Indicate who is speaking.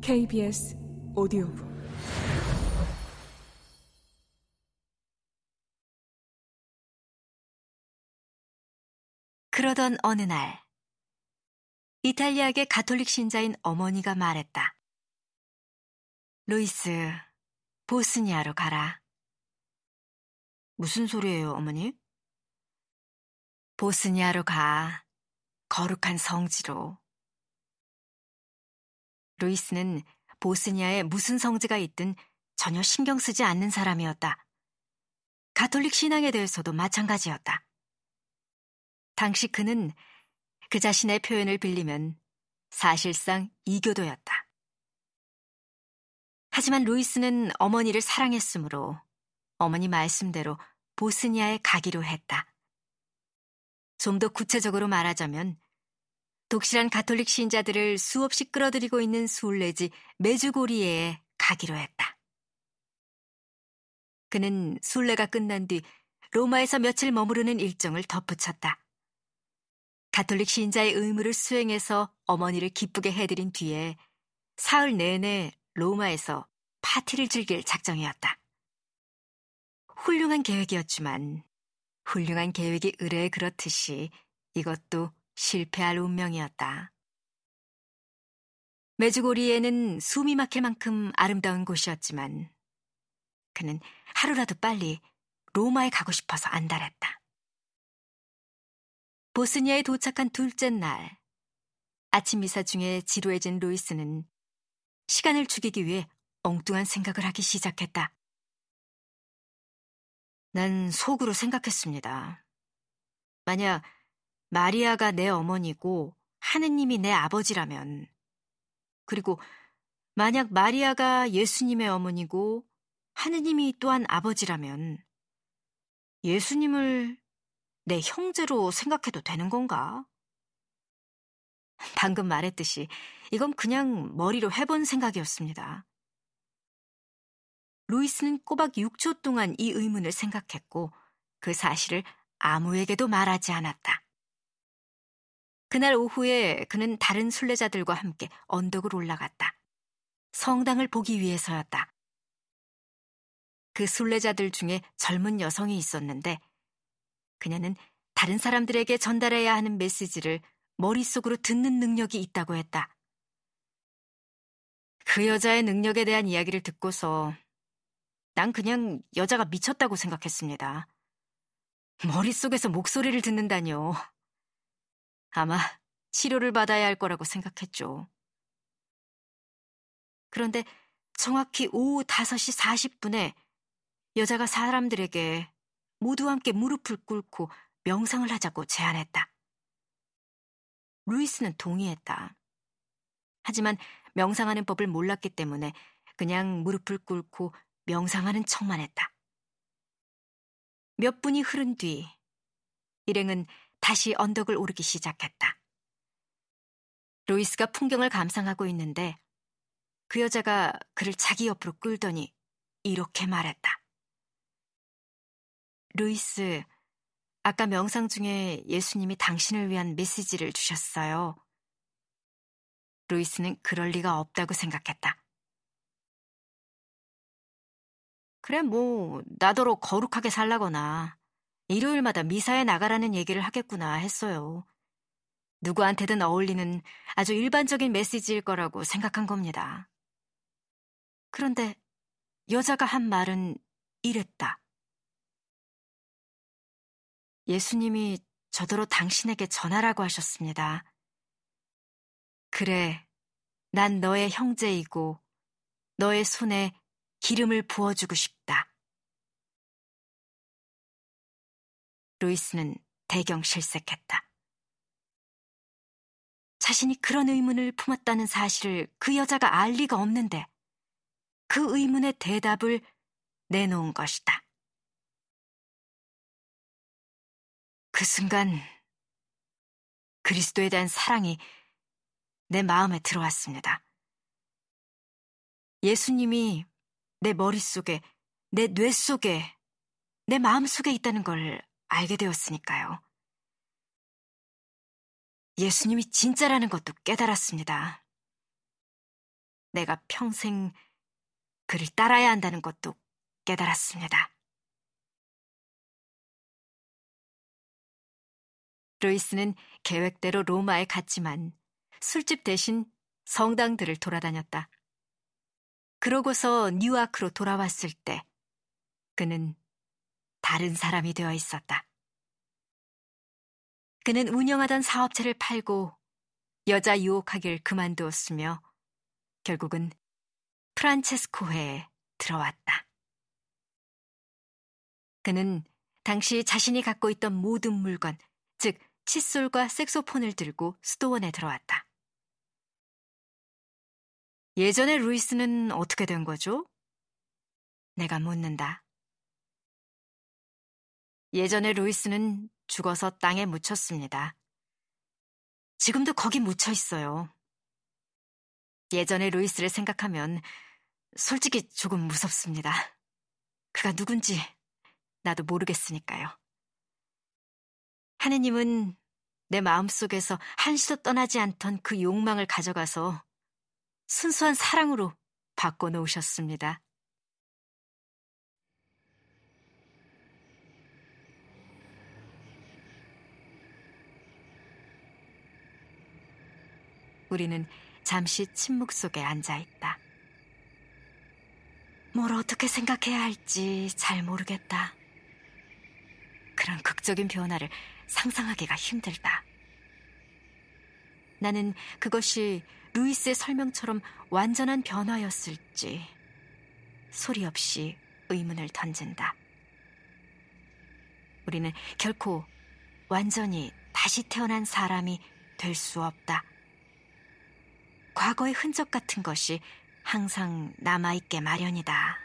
Speaker 1: KBS 오디오북
Speaker 2: 그러던 어느 날, 이탈리아계 가톨릭 신자인 어머니가 말했다. 루이스, 보스니아로 가라. 무슨 소리예요, 어머니? 보스니아로 가. 거룩한 성지로. 루이스는 보스니아에 무슨 성지가 있든 전혀 신경 쓰지 않는 사람이었다. 가톨릭 신앙에 대해서도 마찬가지였다. 당시 그는 그 자신의 표현을 빌리면 사실상 이교도였다. 하지만 루이스는 어머니를 사랑했으므로 어머니 말씀대로 보스니아에 가기로 했다. 좀 더 구체적으로 말하자면 독실한 가톨릭 신자들을 수없이 끌어들이고 있는 순례지 메주고리에 가기로 했다. 그는 순례가 끝난 뒤 로마에서 며칠 머무르는 일정을 덧붙였다. 가톨릭 신자의 의무를 수행해서 어머니를 기쁘게 해드린 뒤에 사흘 내내 로마에서 파티를 즐길 작정이었다. 훌륭한 계획이었지만 훌륭한 계획이 의뢰에 그렇듯이 이것도 실패할 운명이었다. 메주고리에는 숨이 막힐 만큼 아름다운 곳이었지만 그는 하루라도 빨리 로마에 가고 싶어서 안달했다. 보스니아에 도착한 둘째 날, 아침 미사 중에 지루해진 루이스는 시간을 죽이기 위해 엉뚱한 생각을 하기 시작했다. 난 속으로 생각했습니다. 만약 마리아가 내 어머니고 하느님이 내 아버지라면, 그리고 만약 마리아가 예수님의 어머니고 하느님이 또한 아버지라면, 예수님을 내 형제로 생각해도 되는 건가? 방금 말했듯이 이건 그냥 머리로 해본 생각이었습니다. 루이스는 꼬박 6초 동안 이 의문을 생각했고 그 사실을 아무에게도 말하지 않았다. 그날 오후에 그는 다른 순례자들과 함께 언덕을 올라갔다. 성당을 보기 위해서였다. 그 순례자들 중에 젊은 여성이 있었는데 그녀는 다른 사람들에게 전달해야 하는 메시지를 머릿속으로 듣는 능력이 있다고 했다. 그 여자의 능력에 대한 이야기를 듣고서 난 그냥 여자가 미쳤다고 생각했습니다. 머릿속에서 목소리를 듣는다뇨. 아마 치료를 받아야 할 거라고 생각했죠. 그런데 정확히 오후 5시 40분에 여자가 사람들에게 모두 함께 무릎을 꿇고 명상을 하자고 제안했다. 루이스는 동의했다. 하지만 명상하는 법을 몰랐기 때문에 그냥 무릎을 꿇고 명상하는 척만 했다. 몇 분이 흐른 뒤 일행은 다시 언덕을 오르기 시작했다. 루이스가 풍경을 감상하고 있는데 그 여자가 그를 자기 옆으로 끌더니 이렇게 말했다. 루이스, 아까 명상 중에 예수님이 당신을 위한 메시지를 주셨어요. 루이스는 그럴 리가 없다고 생각했다. 그래, 뭐, 나더러 거룩하게 살라거나, 일요일마다 미사에 나가라는 얘기를 하겠구나 했어요. 누구한테든 어울리는 아주 일반적인 메시지일 거라고 생각한 겁니다. 그런데 여자가 한 말은 이랬다. 예수님이 저더러 당신에게 전하라고 하셨습니다. 그래, 난 너의 형제이고 너의 손에 기름을 부어주고 싶다. 루이스는 대경 실색했다. 자신이 그런 의문을 품었다는 사실을 그 여자가 알 리가 없는데 그 의문의 대답을 내놓은 것이다. 그 순간 그리스도에 대한 사랑이 내 마음에 들어왔습니다. 예수님이 내 머릿속에, 내 뇌 속에, 내 마음 속에 있다는 걸 알게 되었으니까요. 예수님이 진짜라는 것도 깨달았습니다. 내가 평생 그를 따라야 한다는 것도 깨달았습니다. 루이스는 계획대로 로마에 갔지만 술집 대신 성당들을 돌아다녔다. 그러고서 뉴아크로 돌아왔을 때 그는 다른 사람이 되어 있었다. 그는 운영하던 사업체를 팔고 여자 유혹하길 그만두었으며 결국은 프란체스코회에 들어왔다. 그는 당시 자신이 갖고 있던 모든 물건, 즉 칫솔과 색소폰을 들고 수도원에 들어왔다. 예전에 루이스는 어떻게 된 거죠? 내가 묻는다. 예전에 루이스는 죽어서 땅에 묻혔습니다. 지금도 거기 묻혀 있어요. 예전에 루이스를 생각하면 솔직히 조금 무섭습니다. 그가 누군지 나도 모르겠으니까요. 하느님은 내 마음속에서 한시도 떠나지 않던 그 욕망을 가져가서 순수한 사랑으로 바꿔놓으셨습니다. 우리는 잠시 침묵 속에 앉아 있다. 뭘 어떻게 생각해야 할지 잘 모르겠다. 그런 극적인 변화를 상상하기가 힘들다. 나는 그것이 루이스의 설명처럼 완전한 변화였을지 소리 없이 의문을 던진다. 우리는 결코 완전히 다시 태어난 사람이 될 수 없다. 과거의 흔적 같은 것이 항상 남아있게 마련이다.